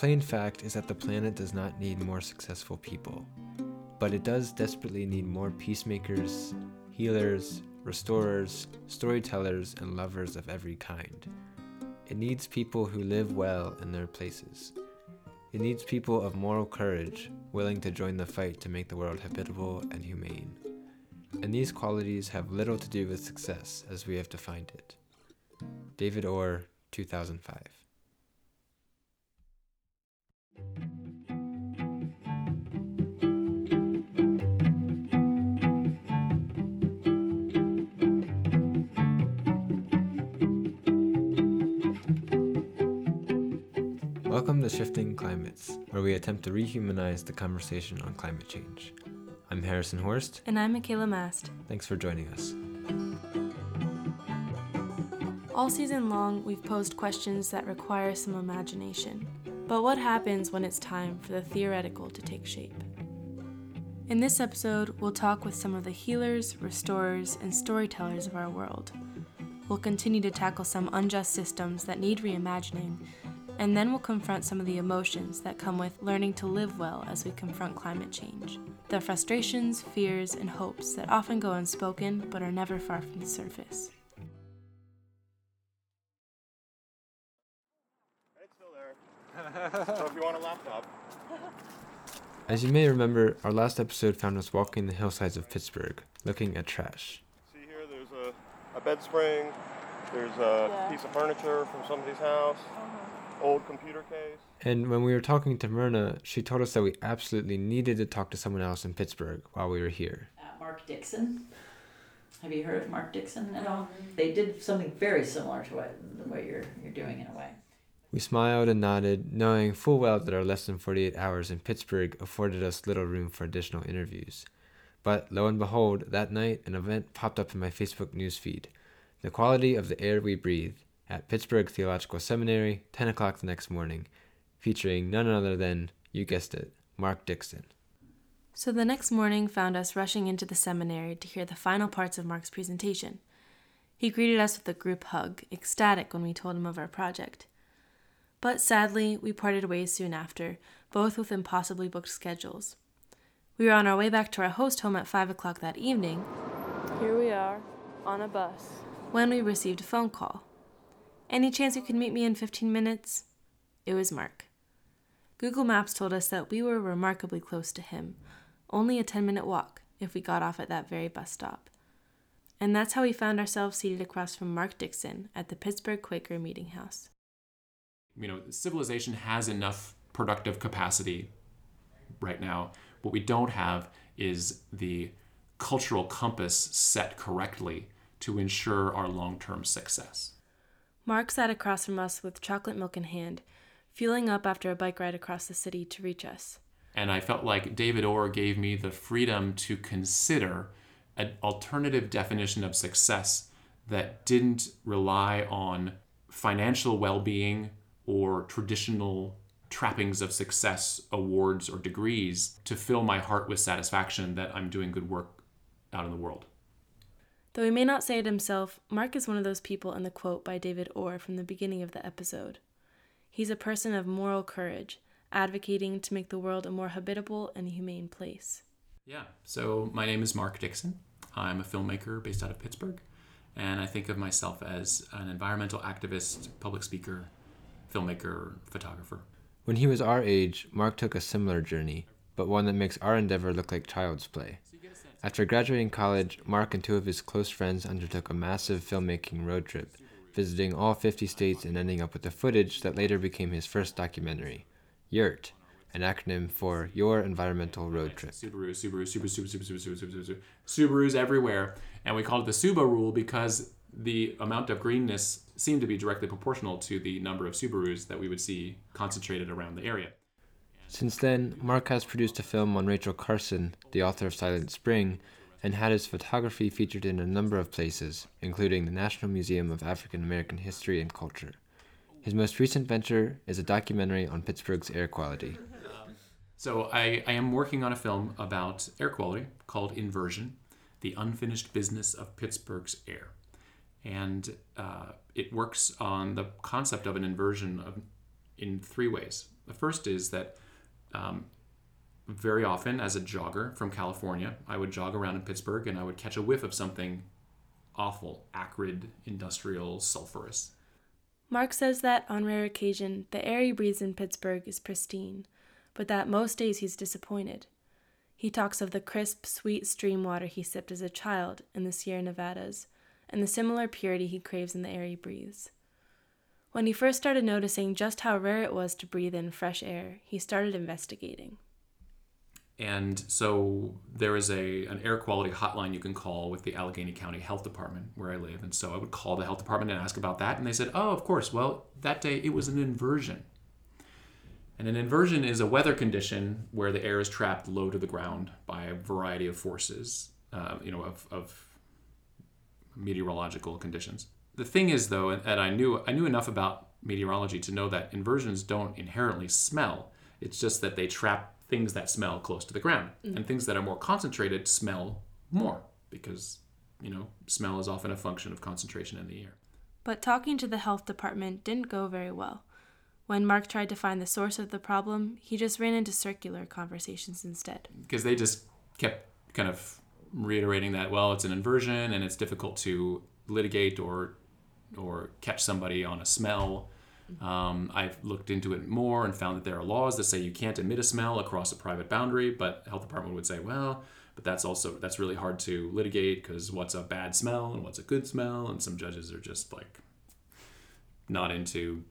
plain fact is that the planet does not need more successful people, but it does desperately need more peacemakers, healers, restorers, storytellers, and lovers of every kind. It needs people who live well in their places. It needs people of moral courage, willing to join the fight to make the world habitable and humane. And these qualities have little to do with success as we have defined it. David Orr, 2005. Climates, where we attempt to rehumanize the conversation on climate change. I'm Harrison Horst. And I'm Michaela Mast. Thanks for joining us. All season long, we've posed questions that require some imagination. But what happens when it's time for the theoretical to take shape? In this episode, we'll talk with some of the healers, restorers, and storytellers of our world. We'll continue to tackle some unjust systems that need reimagining, and then we'll confront some of the emotions that come with learning to live well as we confront climate change. The frustrations, fears, and hopes that often go unspoken but are never far from the surface. It's still there. so if you want a laptop. As you may remember, our last episode found us walking the hillsides of Pittsburgh, looking at trash. See here, there's a, a bed spring. There's a Yeah. piece of furniture from somebody's house. Uh-huh. Old computer case. And when we were talking to Myrna, she told us that we absolutely needed to talk to someone else in Pittsburgh while we were here. uh, Mark Dixon. Have you heard of Mark Dixon at all? They did something very similar to what the way you're you're doing in a way. We smiled and nodded, knowing full well that our less than 48 hours in Pittsburgh afforded us little room for additional interviews. But lo and behold, that night an event popped up in my Facebook newsfeed The Quality of the Air We Breathe at Pittsburgh Theological Seminary, 10 o'clock the next morning, featuring none other than, you guessed it, Mark Dixon. So the next morning found us rushing into the seminary to hear the final parts of Mark's presentation. He greeted us with a group hug, ecstatic when we told him of our project. But sadly, we parted ways soon after, both with impossibly booked schedules. We were on our way back to our host home at 5 o'clock that evening. Here we are, on a bus. When we received a phone call. Any chance you could meet me in 15 minutes? It was Mark. Google Maps told us that we were remarkably close to him, only a 10 minute walk if we got off at that very bus stop. And that's how we found ourselves seated across from Mark Dixon at the Pittsburgh Quaker Meeting House. you know, civilization has enough productive capacity right now. What we don't have is the cultural compass set correctly to ensure our long term success. Mark sat across from us with chocolate milk in hand, fueling up after a bike ride across the city to reach us. And I felt like David Orr gave me the freedom to consider an alternative definition of success that didn't rely on financial well being or traditional trappings of success, awards, or degrees to fill my heart with satisfaction that I'm doing good work out in the world. Though he may not say it himself, Mark is one of those people in the quote by David Orr from the beginning of the episode. He's a person of moral courage, advocating to make the world a more habitable and humane place. Yeah. So my name is Mark Dixon. I'm a filmmaker based out of Pittsburgh, and I think of myself as an environmental activist, public speaker, filmmaker, photographer. When he was our age, Mark took a similar journey, but one that makes our endeavor look like child's play. After graduating college, Mark and two of his close friends undertook a massive filmmaking road trip, visiting all 50 states and ending up with the footage that later became his first documentary, YURT, an acronym for Your Environmental Road Trip. Subaru, Subaru, Subaru, Subaru, Subaru, Subaru, Subaru, Subaru, Subaru. Subarus everywhere, and we called it the Suba rule because the amount of greenness seemed to be directly proportional to the number of Subarus that we would see concentrated around the area. Since then, Mark has produced a film on Rachel Carson, the author of Silent Spring, and had his photography featured in a number of places, including the National Museum of African American History and Culture. His most recent venture is a documentary on Pittsburgh's air quality. So I, I am working on a film about air quality called Inversion, the unfinished business of Pittsburgh's air. And uh, it works on the concept of an inversion of, in three ways. The first is that um, very often, as a jogger from California, I would jog around in Pittsburgh and I would catch a whiff of something awful, acrid, industrial, sulfurous. Mark says that on rare occasion, the air he breathes in Pittsburgh is pristine, but that most days he's disappointed. He talks of the crisp, sweet stream water he sipped as a child in the Sierra Nevadas and the similar purity he craves in the air he breathes. When he first started noticing just how rare it was to breathe in fresh air, he started investigating. And so there is a an air quality hotline you can call with the Allegheny County Health Department where I live. And so I would call the health department and ask about that. And they said, oh, of course. Well, that day it was an inversion. And an inversion is a weather condition where the air is trapped low to the ground by a variety of forces, uh, you know, of, of meteorological conditions. The thing is, though, and I knew I knew enough about meteorology to know that inversions don't inherently smell. It's just that they trap things that smell close to the ground, mm. and things that are more concentrated smell more because you know smell is often a function of concentration in the air. But talking to the health department didn't go very well. When Mark tried to find the source of the problem, he just ran into circular conversations instead. because they just kept kind of reiterating that well it's an inversion and it's difficult to litigate or or catch somebody on a smell um, i've looked into it more and found that there are laws that say you can't emit a smell across a private boundary but the health department would say well but that's also that's really hard to litigate because what's a bad smell and what's a good smell and some judges are just like not into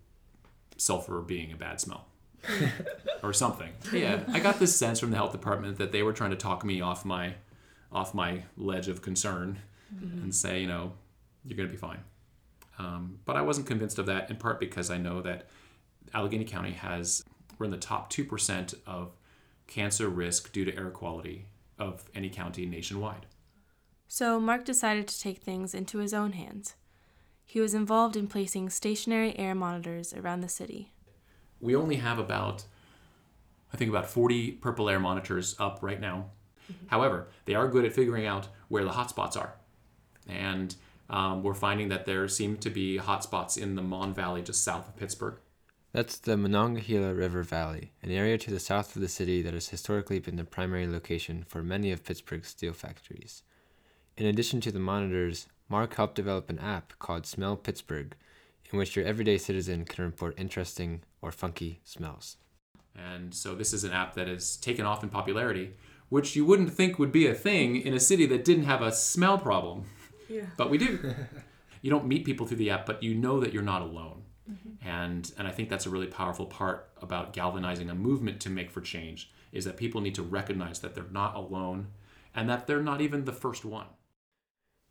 sulfur being a bad smell or something. Yeah, I got this sense from the health department that they were trying to talk me off my off my ledge of concern and say, you know, you're going to be fine. Um, but I wasn't convinced of that in part because I know that Allegheny County has we're in the top two percent of cancer risk due to air quality of any county nationwide. So Mark decided to take things into his own hands. He was involved in placing stationary air monitors around the city. we only have about i think about 40 purple air monitors up right now however they are good at figuring out where the hotspots are and um, we're finding that there seem to be hotspots in the mon valley just south of pittsburgh That's the Monongahela River Valley, an area to the south of the city that has historically been the primary location for many of Pittsburgh's steel factories. In addition to the monitors, Mark helped develop an app called Smell Pittsburgh, in which your everyday citizen can report interesting or funky smells. and so this is an app that has taken off in popularity which you wouldn't think would be a thing in a city that didn't have a smell problem but we do. You don't meet people through the app but you know that you're not alone. Mm-hmm. And and i think that's a really powerful part about galvanizing a movement to make for change is that people need to recognize that they're not alone and that they're not even the first one.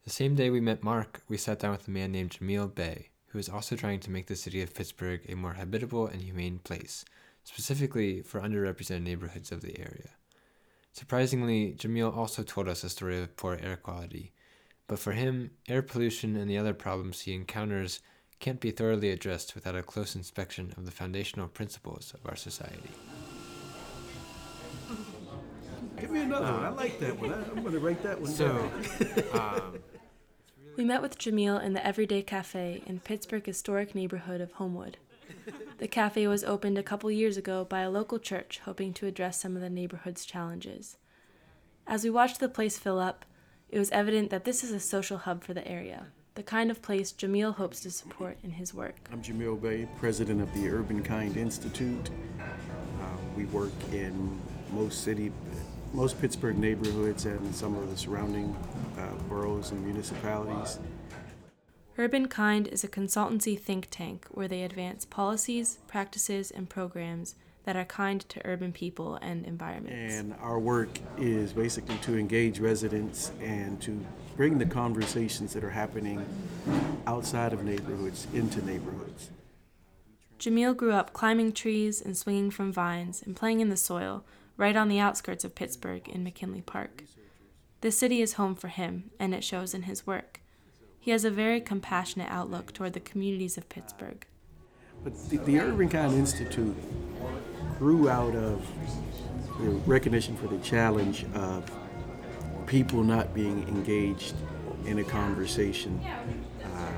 The same day we met Mark, we sat down with a man named Jamil Bey, who is also trying to make the city of Pittsburgh a more habitable and humane place, specifically for underrepresented neighborhoods of the area. Surprisingly, Jamil also told us a story of poor air quality, but for him, air pollution and the other problems he encounters can't be thoroughly addressed without a close inspection of the foundational principles of our society. Give me another one. I like that one. I, I'm going to write that one So, down. um, We met with Jamil in the Everyday Cafe in Pittsburgh's historic neighborhood of Homewood. The cafe was opened a couple years ago by a local church hoping to address some of the neighborhood's challenges. As we watched the place fill up, it was evident that this is a social hub for the area, the kind of place Jamil hopes to support in his work. I'm Jamil Bey, president of the Urban Kind Institute. Uh, we work in most city, most Pittsburgh neighborhoods and some of the surrounding uh, boroughs and municipalities. Urban Kind is a consultancy think tank where they advance policies, practices, and programs that are kind to urban people and environments. And our work is basically to engage residents and to bring the conversations that are happening outside of neighborhoods into neighborhoods. Jamil grew up climbing trees and swinging from vines and playing in the soil right on the outskirts of Pittsburgh in McKinley Park. The city is home for him, and it shows in his work. He has a very compassionate outlook toward the communities of Pittsburgh. But the, the Urban Kind Institute grew out of the recognition for the challenge of people not being engaged in a conversation uh,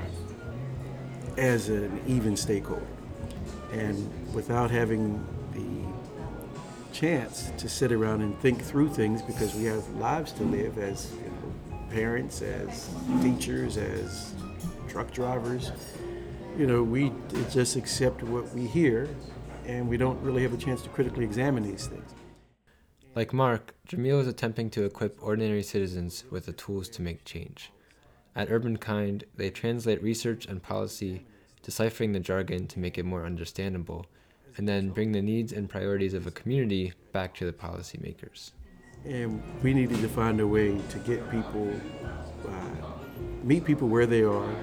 as an even stakeholder. And without having the chance to sit around and think through things because we have lives to live as you know, parents, as teachers, as truck drivers. You know, we just accept what we hear and we don't really have a chance to critically examine these things. Like Mark, Jamil is attempting to equip ordinary citizens with the tools to make change. At Urbankind, they translate research and policy, deciphering the jargon to make it more understandable, and then bring the needs and priorities of a community back to the policymakers. And we needed to find a way to get people, uh, meet people where they are,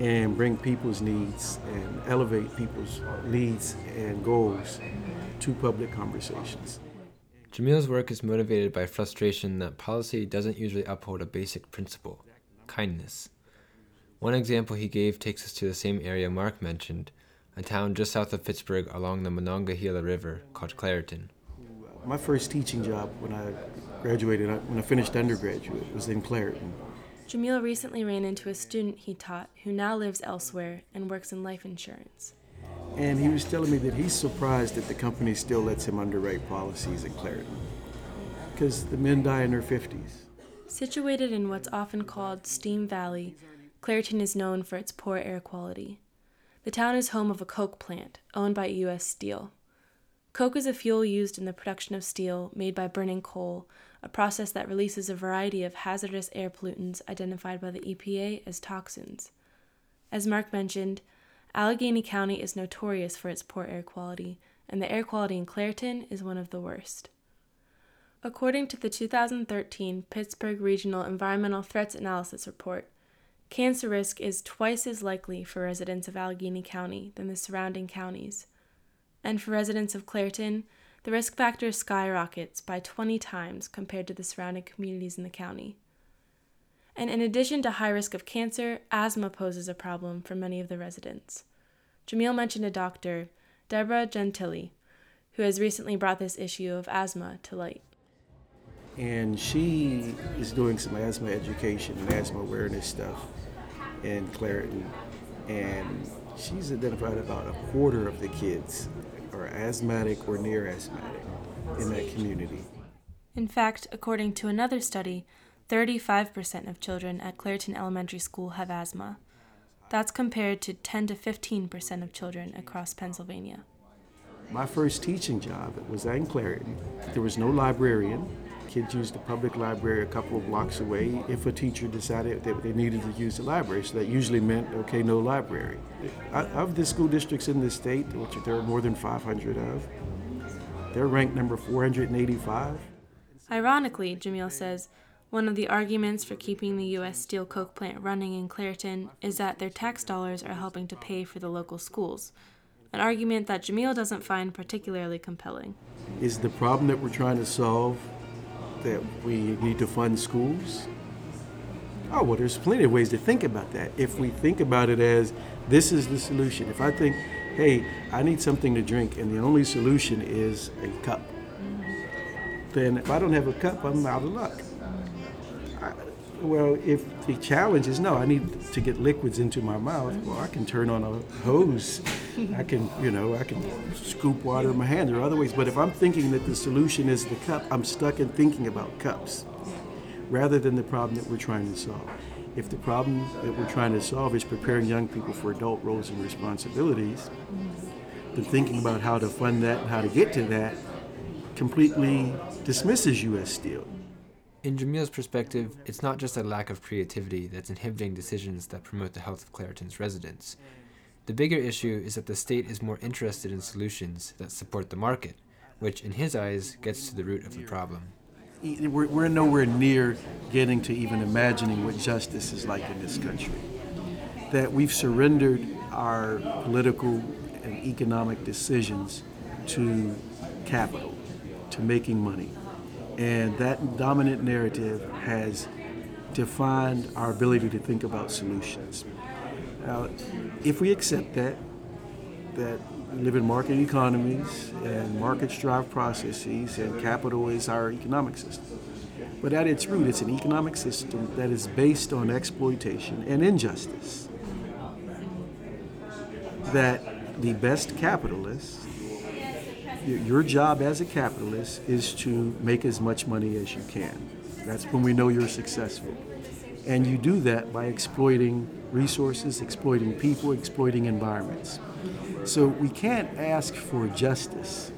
and bring people's needs and elevate people's needs and goals to public conversations. Jamil's work is motivated by frustration that policy doesn't usually uphold a basic principle kindness. One example he gave takes us to the same area Mark mentioned, a town just south of Pittsburgh along the Monongahela River called Clairton. My first teaching job when I graduated, when I finished undergraduate, was in Clairton. Jamil recently ran into a student he taught who now lives elsewhere and works in life insurance. And he was telling me that he's surprised that the company still lets him underwrite policies in Clairton because the men die in their 50s. Situated in what's often called Steel Valley, Clairton is known for its poor air quality. The town is home of a coke plant owned by U.S. Steel. Coke is a fuel used in the production of steel made by burning coal a process that releases a variety of hazardous air pollutants identified by the EPA as toxins. As Mark mentioned, Allegheny County is notorious for its poor air quality, and the air quality in Clairton is one of the worst. According to the 2013 Pittsburgh Regional Environmental Threats Analysis Report, cancer risk is twice as likely for residents of Allegheny County than the surrounding counties. And for residents of Clairton, the risk factor skyrockets by 20 times compared to the surrounding communities in the county. And in addition to high risk of cancer, asthma poses a problem for many of the residents. Jamil mentioned a doctor, Deborah Gentile, who has recently brought this issue of asthma to light. And she is doing some asthma education and asthma awareness stuff in Clairton. And she's identified about a quarter of the kids are asthmatic or near asthmatic in that community. In fact, according to another study, 35% of children at Clairton Elementary School have asthma. That's compared to 10 to 15% of children across Pennsylvania. My first teaching job was at Clairton. There was no librarian. Kids used the public library a couple of blocks away if a teacher decided that they needed to use the library. So that usually meant, okay, no library. Of the school districts in the state, which there are more than 500 of, they're ranked number 485. Ironically, Jamil says, one of the arguments for keeping the U.S. Steel Coke plant running in Clairton is that their tax dollars are helping to pay for the local schools, an argument that Jamil doesn't find particularly compelling. Is the problem that we're trying to solve that we need to fund schools? Oh, well, there's plenty of ways to think about that. If we think about it as this is the solution, if I think, hey, I need something to drink and the only solution is a cup, then if I don't have a cup, I'm out of luck. Well, if the challenge is no, I need to get liquids into my mouth, well, I can turn on a hose. I can, you know, I can scoop water in my hand. There are other ways. But if I'm thinking that the solution is the cup, I'm stuck in thinking about cups rather than the problem that we're trying to solve. If the problem that we're trying to solve is preparing young people for adult roles and responsibilities, then thinking about how to fund that and how to get to that completely dismisses U.S. Steel. In Jamil's perspective, it's not just a lack of creativity that's inhibiting decisions that promote the health of Clairton's residents. The bigger issue is that the state is more interested in solutions that support the market, which, in his eyes, gets to the root of the problem. We're, we're nowhere near getting to even imagining what justice is like in this country. That we've surrendered our political and economic decisions to capital, to making money. And that dominant narrative has defined our ability to think about solutions. Now, if we accept that, that we live in market economies and markets drive processes and capital is our economic system. But at its root, it's an economic system that is based on exploitation and injustice. That the best capitalists your job as a capitalist is to make as much money as you can. That's when we know you're successful. And you do that by exploiting resources, exploiting people, exploiting environments. So we can't ask for justice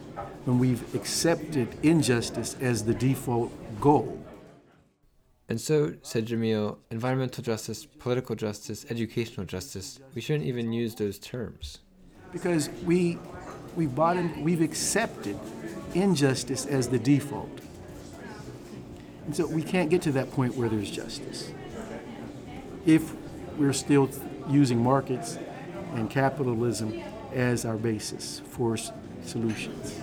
when we've accepted injustice as the default goal. And so, said Jamil, environmental justice, political justice, educational justice, we shouldn't even use those terms. Because we, we've, bought in, we've accepted injustice as the default. And so we can't get to that point where there's justice. If we're still using markets and capitalism as our basis for solutions.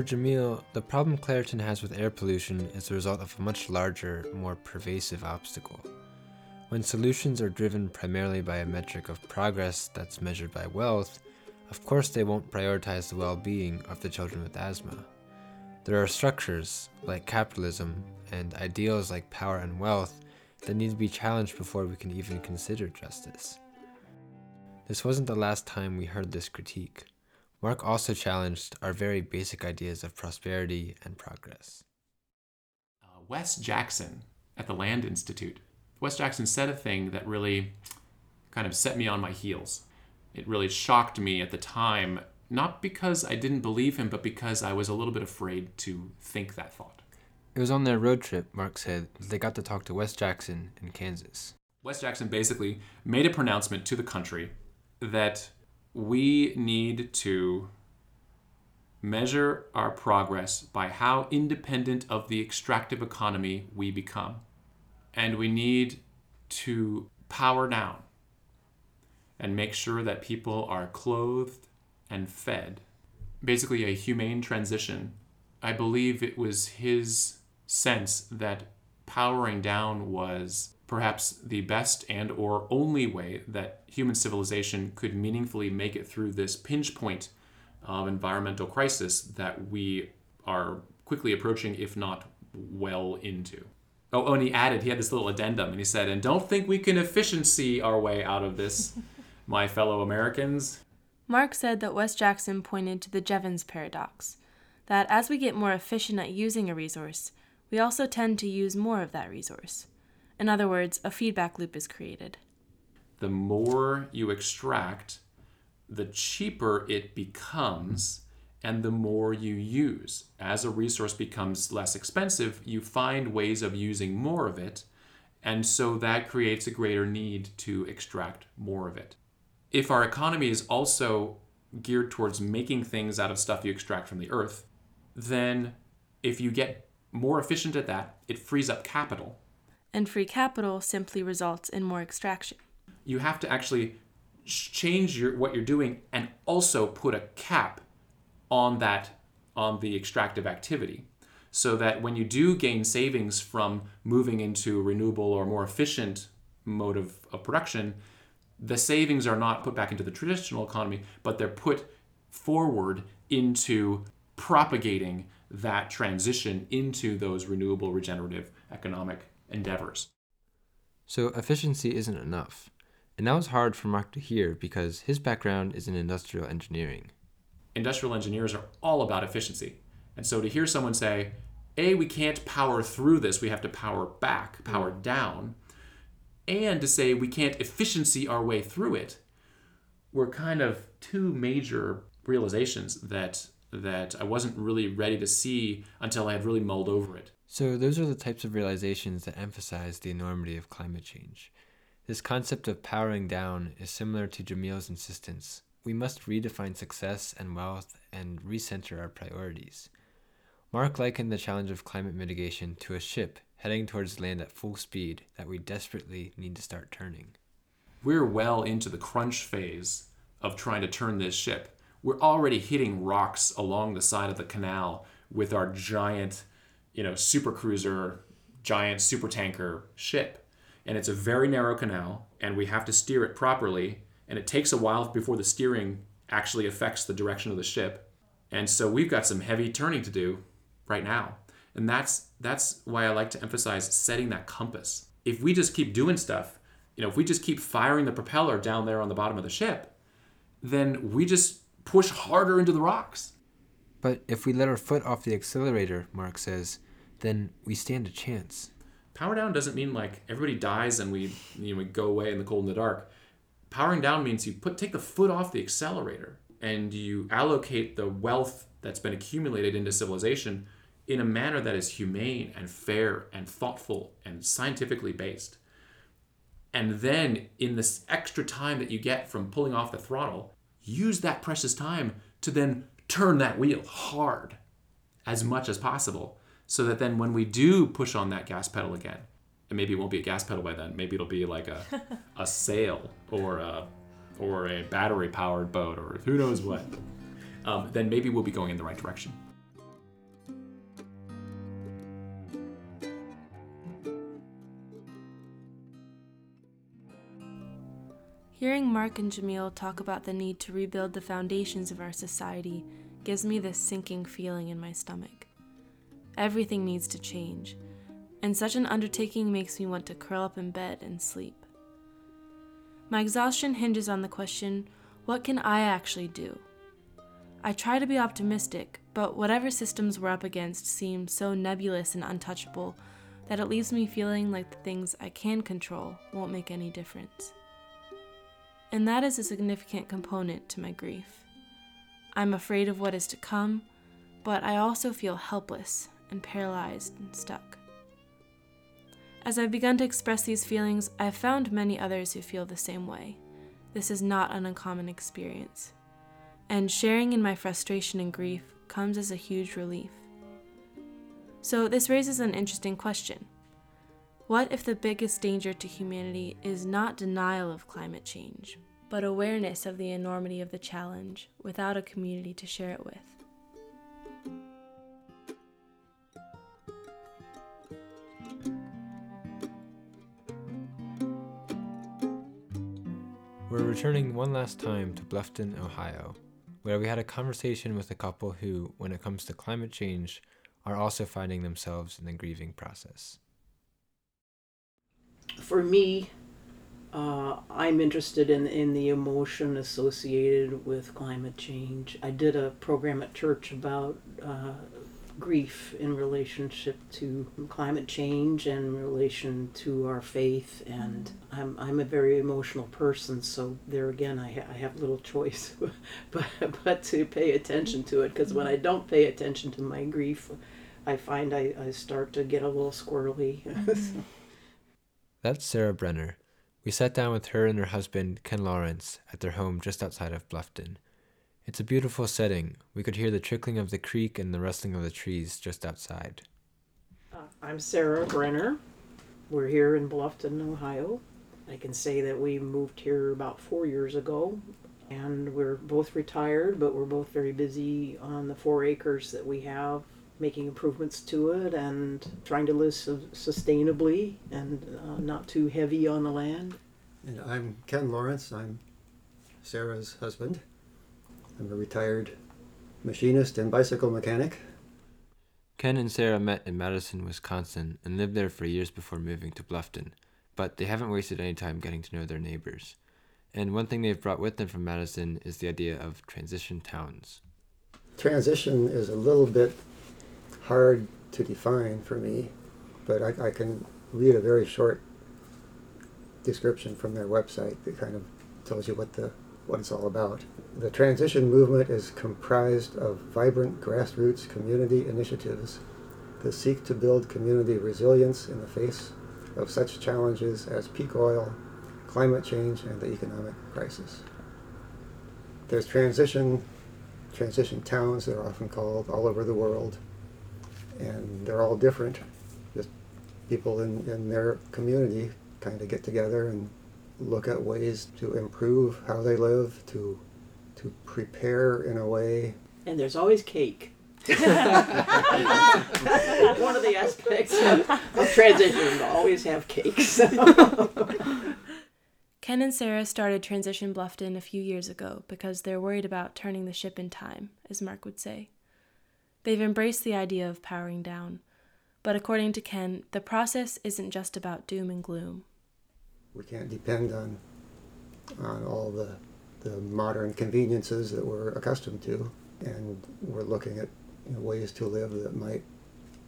For Jamil, the problem Clairton has with air pollution is the result of a much larger, more pervasive obstacle. When solutions are driven primarily by a metric of progress that's measured by wealth, of course they won't prioritize the well being of the children with asthma. There are structures, like capitalism, and ideals like power and wealth that need to be challenged before we can even consider justice. This wasn't the last time we heard this critique. Mark also challenged our very basic ideas of prosperity and progress. Uh, Wes Jackson at the Land Institute. Wes Jackson said a thing that really kind of set me on my heels. It really shocked me at the time, not because I didn't believe him, but because I was a little bit afraid to think that thought. It was on their road trip, Mark said, they got to talk to Wes Jackson in Kansas. Wes Jackson basically made a pronouncement to the country that we need to measure our progress by how independent of the extractive economy we become. And we need to power down and make sure that people are clothed and fed. Basically, a humane transition. I believe it was his sense that powering down was perhaps the best and or only way that human civilization could meaningfully make it through this pinch point of environmental crisis that we are quickly approaching if not well into oh, oh and he added he had this little addendum and he said and don't think we can efficiency our way out of this my fellow americans Mark said that Wes Jackson pointed to the Jevons paradox that as we get more efficient at using a resource, we also tend to use more of that resource. In other words, a feedback loop is created. the more you extract, the cheaper it becomes and the more you use. As a resource becomes less expensive, you find ways of using more of it, and so that creates a greater need to extract more of it. If our economy is also geared towards making things out of stuff you extract from the earth, then if you get more efficient at that, it frees up capital And free capital simply results in more extraction. you have to actually change your what you're doing and also put a cap on that on the extractive activity so that when you do gain savings from moving into renewable or more efficient mode of, of production the savings are not put back into the traditional economy but they're put forward into propagating that transition into those renewable regenerative economic endeavors So efficiency isn't enough. And that was hard for Mark to hear because his background is in industrial engineering. industrial engineers are all about efficiency. And so to hear someone say, A, we can't power through this, we have to power back, power mm. down, and to say we can't efficiency our way through it, were kind of two major realizations that that I wasn't really ready to see until I had really mulled over it. So those are the types of realizations that emphasize the enormity of climate change. This concept of powering down is similar to Jamil's insistence. We must redefine success and wealth and recenter our priorities. Mark likened the challenge of climate mitigation to a ship heading towards land at full speed that we desperately need to start turning. we're well into the crunch phase of trying to turn this ship. We're already hitting rocks along the side of the canal with our giant, you know, super cruiser, giant super tanker ship. And it's a very narrow canal, and we have to steer it properly. And it takes a while before the steering actually affects the direction of the ship. And so we've got some heavy turning to do right now. And that's that's why I like to emphasize setting that compass. If we just keep doing stuff, you know, if we just keep firing the propeller down there on the bottom of the ship, then we just push harder into the rocks. But if we let our foot off the accelerator, Mark says, then we stand a chance. Power down doesn't mean like everybody dies and we you know we go away in the cold and the dark. Powering down means you put take the foot off the accelerator and you allocate the wealth that's been accumulated into civilization in a manner that is humane and fair and thoughtful and scientifically based. And then in this extra time that you get from pulling off the throttle, use that precious time to then turn that wheel hard as much as possible so that then when we do push on that gas pedal again, and maybe it won't be a gas pedal by then, maybe it'll be like a, a sail or a, or a battery powered boat or who knows what, um, then maybe we'll be going in the right direction. Hearing Mark and Jamil talk about the need to rebuild the foundations of our society gives me this sinking feeling in my stomach. Everything needs to change, and such an undertaking makes me want to curl up in bed and sleep. My exhaustion hinges on the question what can I actually do? I try to be optimistic, but whatever systems we're up against seem so nebulous and untouchable that it leaves me feeling like the things I can control won't make any difference. And that is a significant component to my grief. I'm afraid of what is to come, but I also feel helpless and paralyzed and stuck. As I've begun to express these feelings, I've found many others who feel the same way. This is not an uncommon experience. And sharing in my frustration and grief comes as a huge relief. So, this raises an interesting question. What if the biggest danger to humanity is not denial of climate change, but awareness of the enormity of the challenge without a community to share it with? We're returning one last time to Bluffton, Ohio, where we had a conversation with a couple who, when it comes to climate change, are also finding themselves in the grieving process. For me, uh, I'm interested in, in the emotion associated with climate change. I did a program at church about uh, grief in relationship to climate change and relation to our faith. And I'm, I'm a very emotional person, so there again, I, ha- I have little choice but, but to pay attention to it. Because when I don't pay attention to my grief, I find I, I start to get a little squirrely. That's Sarah Brenner. We sat down with her and her husband, Ken Lawrence, at their home just outside of Bluffton. It's a beautiful setting. We could hear the trickling of the creek and the rustling of the trees just outside. Uh, I'm Sarah Brenner. We're here in Bluffton, Ohio. I can say that we moved here about four years ago, and we're both retired, but we're both very busy on the four acres that we have, making improvements to it and trying to live su- sustainably and uh, not too heavy on the land. And I'm Ken Lawrence. I'm Sarah's husband. I'm a retired machinist and bicycle mechanic. Ken and Sarah met in Madison, Wisconsin, and lived there for years before moving to Bluffton, but they haven't wasted any time getting to know their neighbors. And one thing they've brought with them from Madison is the idea of transition towns. Transition is a little bit hard to define for me, but I, I can read a very short description from their website that kind of tells you what the what it's all about. The transition movement is comprised of vibrant grassroots community initiatives that seek to build community resilience in the face of such challenges as peak oil, climate change, and the economic crisis. There's transition transition towns, they're often called, all over the world, and they're all different. Just people in, in their community kind of get together and look at ways to improve how they live, to to prepare in a way. And there's always cake. One of the aspects of, of transition to always have cakes. Ken Ken and Sarah started Transition Bluffton a few years ago because they're worried about turning the ship in time, as Mark would say. They've embraced the idea of powering down, but according to Ken, the process isn't just about doom and gloom. We can't depend on on all the the modern conveniences that we're accustomed to, and we're looking at you know, ways to live that might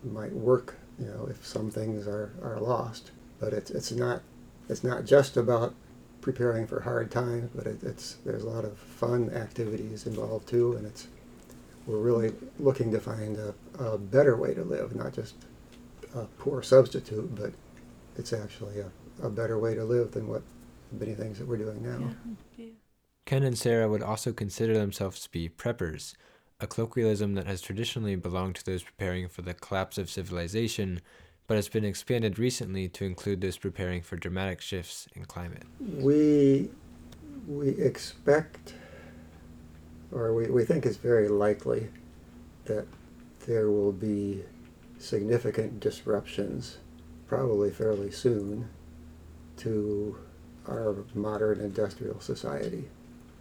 might work. You know, if some things are, are lost, but it's it's not it's not just about preparing for hard times, but it, it's there's a lot of fun activities involved too, and it's we're really looking to find a, a better way to live, not just a poor substitute, but it's actually a, a better way to live than what many things that we're doing now. Yeah. Ken and Sarah would also consider themselves to be preppers, a colloquialism that has traditionally belonged to those preparing for the collapse of civilization, but has been expanded recently to include those preparing for dramatic shifts in climate. We we expect, or we, we think it's very likely, that there will be significant disruptions, probably fairly soon, to our modern industrial society.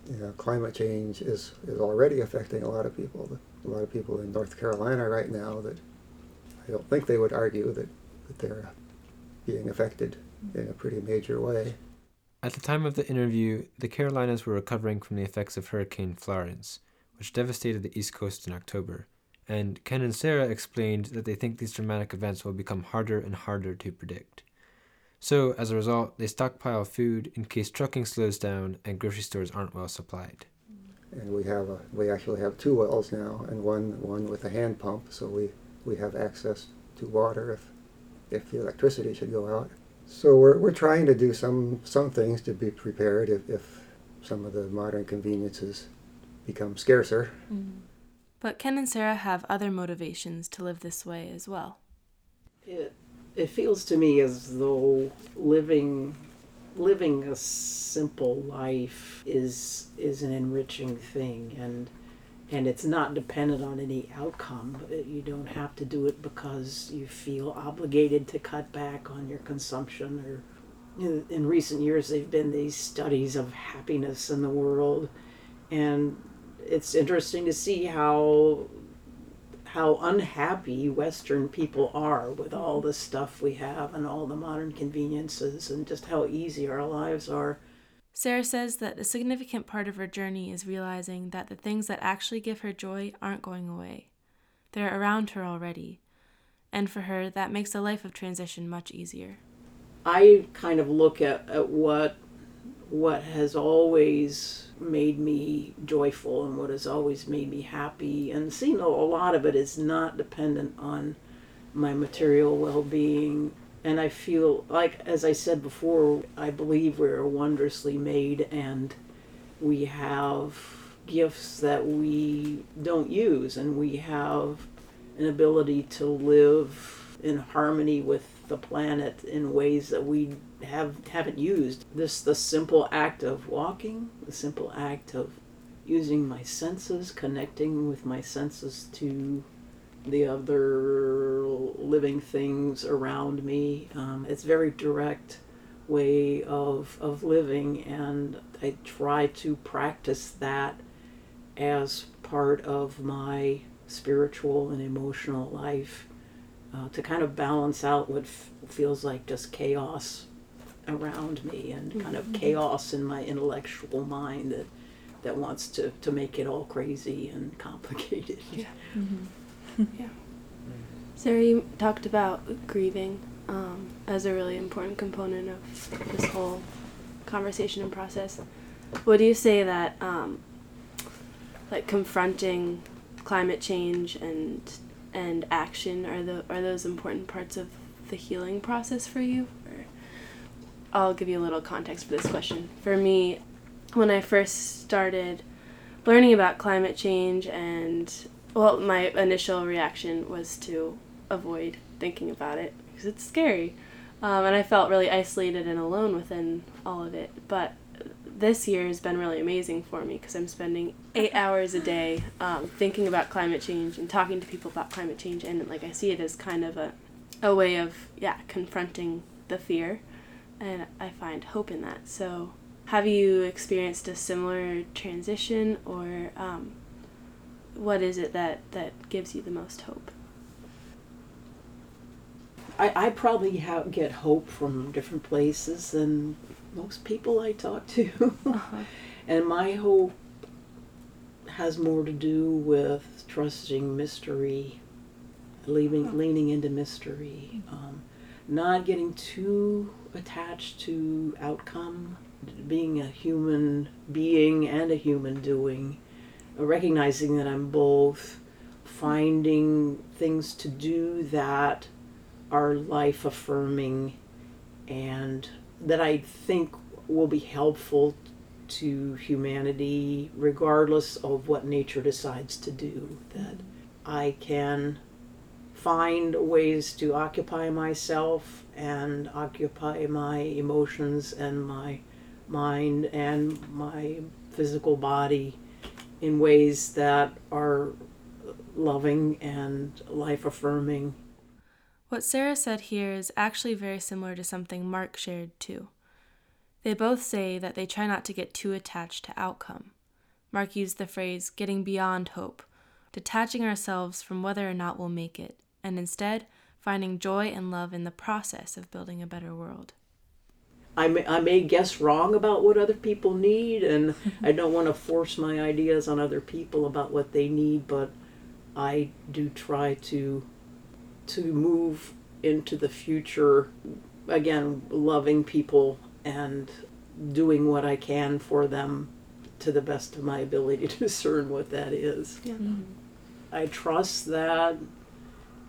You know, climate change is, is already affecting a lot of people. A lot of people in North Carolina right now that I don't think they would argue that, that they're being affected in a pretty major way. At the time of the interview, the Carolinas were recovering from the effects of Hurricane Florence, which devastated the East Coast in October. And Ken and Sarah explained that they think these dramatic events will become harder and harder to predict. So, as a result, they stockpile food in case trucking slows down and grocery stores aren't well supplied. And we have a, we actually have two wells now, and one one with a hand pump, so we, we have access to water if if the electricity should go out. So we're, we're trying to do some some things to be prepared if, if some of the modern conveniences become scarcer. Mm. But Ken and Sarah have other motivations to live this way as well. It it feels to me as though living living a simple life is is an enriching thing and and it's not dependent on any outcome. You don't have to do it because you feel obligated to cut back on your consumption or in, recent years there've been these studies of happiness in the world and it's interesting to see how how unhappy Western people are with all the stuff we have and all the modern conveniences and just how easy our lives are. Sarah says that a significant part of her journey is realizing that the things that actually give her joy aren't going away. They're around her already. And for her, that makes a life of transition much easier. I kind of look at, at what what has always made me joyful and what has always made me happy. And seeing a lot of it is not dependent on my material well-being. And i feel like as i said before i believe we're wondrously made and we have gifts that we don't use. And we have an ability to live in harmony with the planet in ways that we have haven't used. This the simple act of walking the simple act of using my senses connecting with my senses to the other living things around me um, it's very direct way of of living and i try to practice that as part of my spiritual and emotional life uh, to kind of balance out what f- feels like just chaos around me and kind of chaos in my intellectual mind that that wants to, to make it all crazy and complicated. Yeah. yeah. Sarah, you talked about grieving um, as a really important component of this whole conversation and process. What do you say that, um, like, confronting climate change and and action are the are those important parts of the healing process for you? Or I'll give you a little context for this question. For me, when I first started learning about climate change and well, my initial reaction was to avoid thinking about it because it's scary. Um, and I felt really isolated and alone within all of it. But this year has been really amazing for me because I'm spending eight hours a day um, thinking about climate change and talking to people about climate change. And like I see it as kind of a, a way of, yeah, confronting the fear. And I find hope in that. So have you experienced a similar transition, or um, what is it that, that gives you the most hope? I, I probably ha- get hope from different places than most people I talk to. Uh-huh. and my hope has more to do with trusting mystery, leaving, leaning into mystery, um, not getting too attached to outcome, being a human being and a human doing, recognizing that I'm both, finding things to do that are life affirming and that I think will be helpful to humanity regardless of what nature decides to do. That I can find ways to occupy myself and occupy my emotions and my mind and my physical body in ways that are loving and life affirming What Sarah said here is actually very similar to something Mark shared too. They both say that they try not to get too attached to outcome. Mark used the phrase getting beyond hope, detaching ourselves from whether or not we'll make it, and instead finding joy and love in the process of building a better world. I may, I may guess wrong about what other people need, and I don't want to force my ideas on other people about what they need, but I do try to to move into the future again loving people and doing what I can for them to the best of my ability to discern what that is. Yeah. I trust that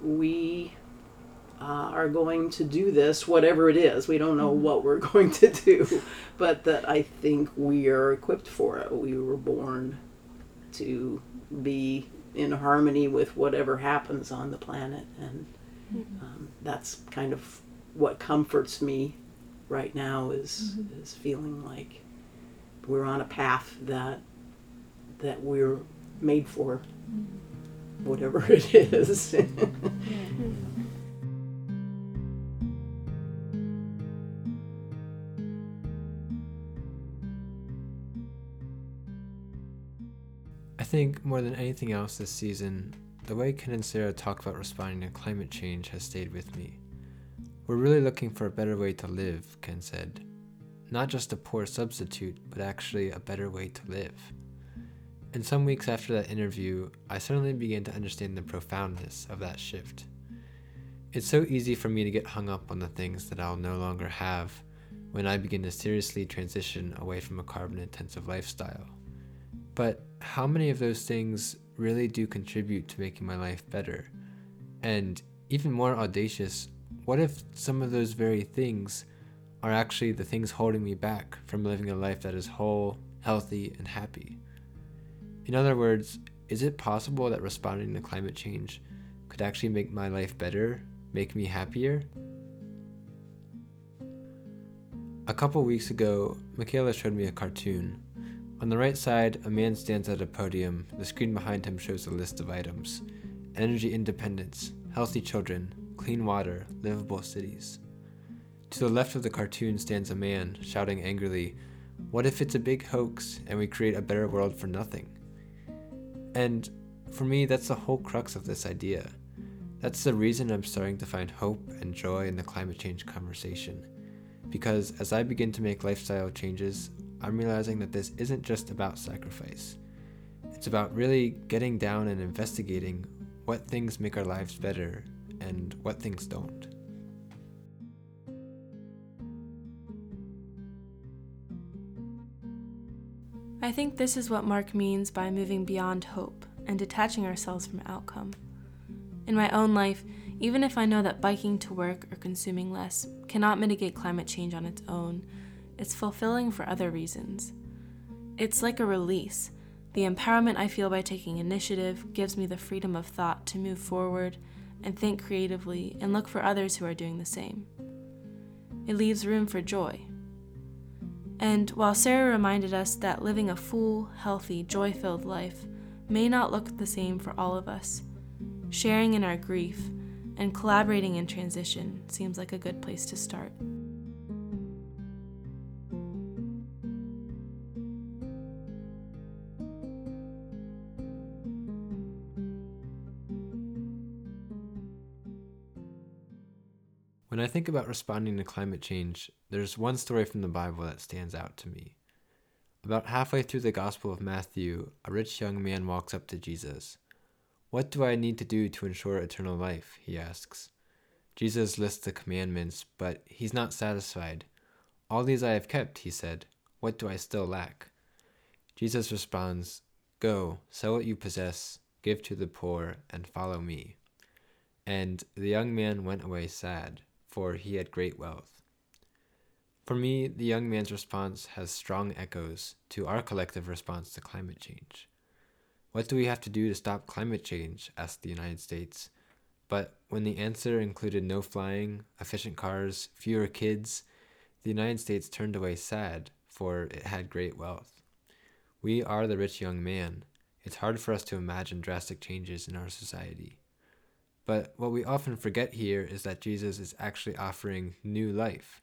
we uh, are going to do this, whatever it is. We don't know what we're going to do, but that I think we are equipped for it. We were born to be in harmony with whatever happens on the planet, and mm-hmm. um, that's kind of what comforts me right now is mm-hmm. is feeling like we're on a path that that we're made for mm-hmm. whatever it is. think more than anything else this season, the way Ken and Sarah talk about responding to climate change has stayed with me. We're really looking for a better way to live, Ken said. Not just a poor substitute, but actually a better way to live. And some weeks after that interview, I suddenly began to understand the profoundness of that shift. It's so easy for me to get hung up on the things that I'll no longer have when I begin to seriously transition away from a carbon intensive lifestyle. But how many of those things really do contribute to making my life better? And even more audacious, what if some of those very things are actually the things holding me back from living a life that is whole, healthy, and happy? In other words, is it possible that responding to climate change could actually make my life better, make me happier? A couple weeks ago, Michaela showed me a cartoon. On the right side, a man stands at a podium. The screen behind him shows a list of items energy independence, healthy children, clean water, livable cities. To the left of the cartoon stands a man shouting angrily, What if it's a big hoax and we create a better world for nothing? And for me, that's the whole crux of this idea. That's the reason I'm starting to find hope and joy in the climate change conversation. Because as I begin to make lifestyle changes, I'm realizing that this isn't just about sacrifice. It's about really getting down and investigating what things make our lives better and what things don't. I think this is what Mark means by moving beyond hope and detaching ourselves from outcome. In my own life, even if I know that biking to work or consuming less cannot mitigate climate change on its own, it's fulfilling for other reasons. It's like a release. The empowerment I feel by taking initiative gives me the freedom of thought to move forward and think creatively and look for others who are doing the same. It leaves room for joy. And while Sarah reminded us that living a full, healthy, joy filled life may not look the same for all of us, sharing in our grief and collaborating in transition seems like a good place to start. I think about responding to climate change, there's one story from the Bible that stands out to me. About halfway through the Gospel of Matthew, a rich young man walks up to Jesus. What do I need to do to ensure eternal life? he asks. Jesus lists the commandments, but he's not satisfied. All these I have kept, he said. What do I still lack? Jesus responds, Go, sell what you possess, give to the poor, and follow me. And the young man went away sad, for he had great wealth. For me, the young man's response has strong echoes to our collective response to climate change. What do we have to do to stop climate change? asked the United States. But when the answer included no flying, efficient cars, fewer kids, the United States turned away sad, for it had great wealth. We are the rich young man. It's hard for us to imagine drastic changes in our society. But what we often forget here is that Jesus is actually offering new life.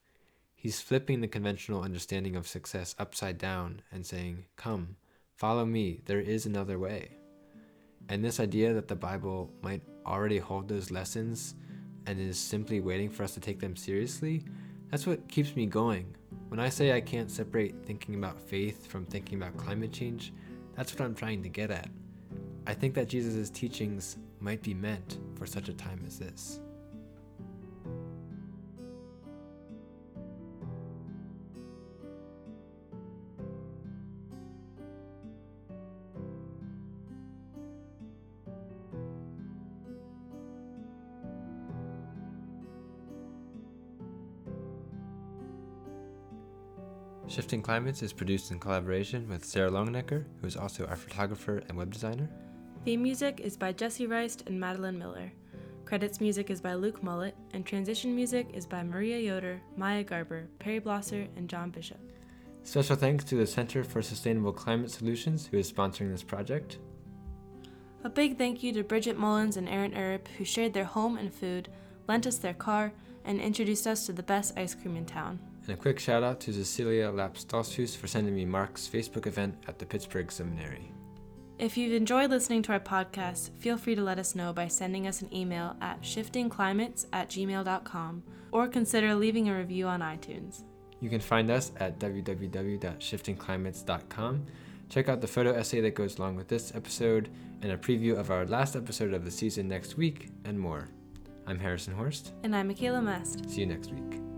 He's flipping the conventional understanding of success upside down and saying, Come, follow me, there is another way. And this idea that the Bible might already hold those lessons and is simply waiting for us to take them seriously, that's what keeps me going. When I say I can't separate thinking about faith from thinking about climate change, that's what I'm trying to get at. I think that Jesus' teachings might be meant for such a time as this. Shifting Climates is produced in collaboration with Sarah Longenecker, who is also our photographer and web designer. Theme music is by Jesse Reist and Madeline Miller. Credits music is by Luke Mullet, and transition music is by Maria Yoder, Maya Garber, Perry Blosser, and John Bishop. Special thanks to the Center for Sustainable Climate Solutions, who is sponsoring this project. A big thank you to Bridget Mullins and Aaron Erup, who shared their home and food, lent us their car, and introduced us to the best ice cream in town. And a quick shout out to Cecilia Lapstolshus for sending me Mark's Facebook event at the Pittsburgh Seminary. If you've enjoyed listening to our podcast, feel free to let us know by sending us an email at shiftingclimates at gmail.com or consider leaving a review on iTunes. You can find us at www.shiftingclimates.com. Check out the photo essay that goes along with this episode and a preview of our last episode of the season next week and more. I'm Harrison Horst. And I'm Michaela Mast. See you next week.